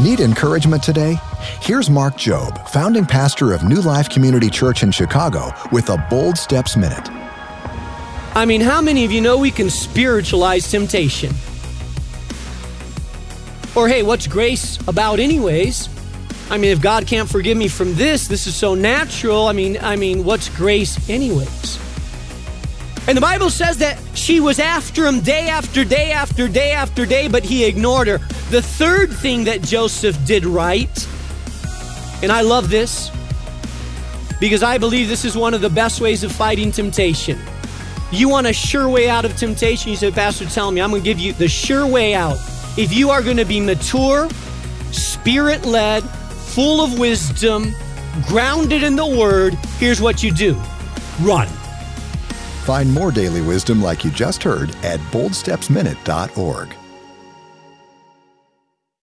Need encouragement today? Here's Mark Jobe, founding pastor of New Life Community Church in Chicago, with a Bold Steps Minute. I mean, how many of you know we can spiritualize temptation? Or, hey, what's grace about, anyways? I mean, if God can't forgive me from this, this is so natural. I mean, I mean, what's grace, anyways? And the Bible says that she was after him day after day after day after day, but he ignored her. The third thing that Joseph did right, and I love this because I believe this is one of the best ways of fighting temptation. You want a sure way out of temptation? You said, Pastor, tell me, I'm going to give you the sure way out. If you are going to be mature, spirit led, full of wisdom, grounded in the word, here's what you do run. Find more daily wisdom like you just heard at boldstepsminute.org.